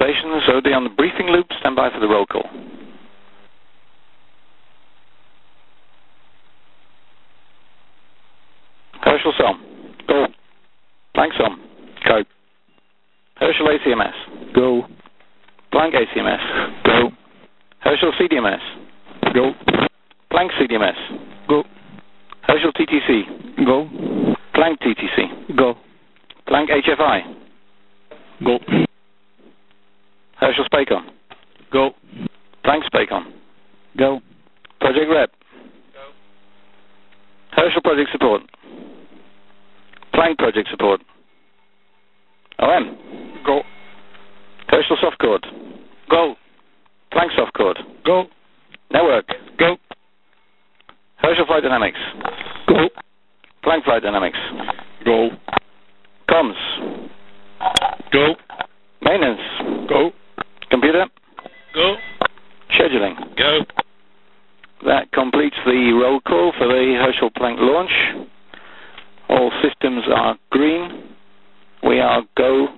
stations. OD on the briefing loop. Stand by for the roll call. Herschel SOM. Go. Planck SOM. Go. Herschel ACMS. Go. Planck ACMS. Go. Herschel CDMS. Go. Planck CDMS. Go. Herschel TTC. Go. Planck TTC. Go. Planck HFI. Go. Herschel Spacon. Go. Planck Spacon. Go. Project Rep. Go. Herschel Project Support. Planck Project Support. OM. Go. Herschel Softcord. Go. Planck Softcord. Go. Network. Go. Herschel Flight Dynamics. Go. Planck Flight Dynamics. Go. Comms. Go. Maintenance. Go. Computer. Go. Scheduling. Go. That completes the roll call for the Herschel Planck launch. All systems are green. We are go.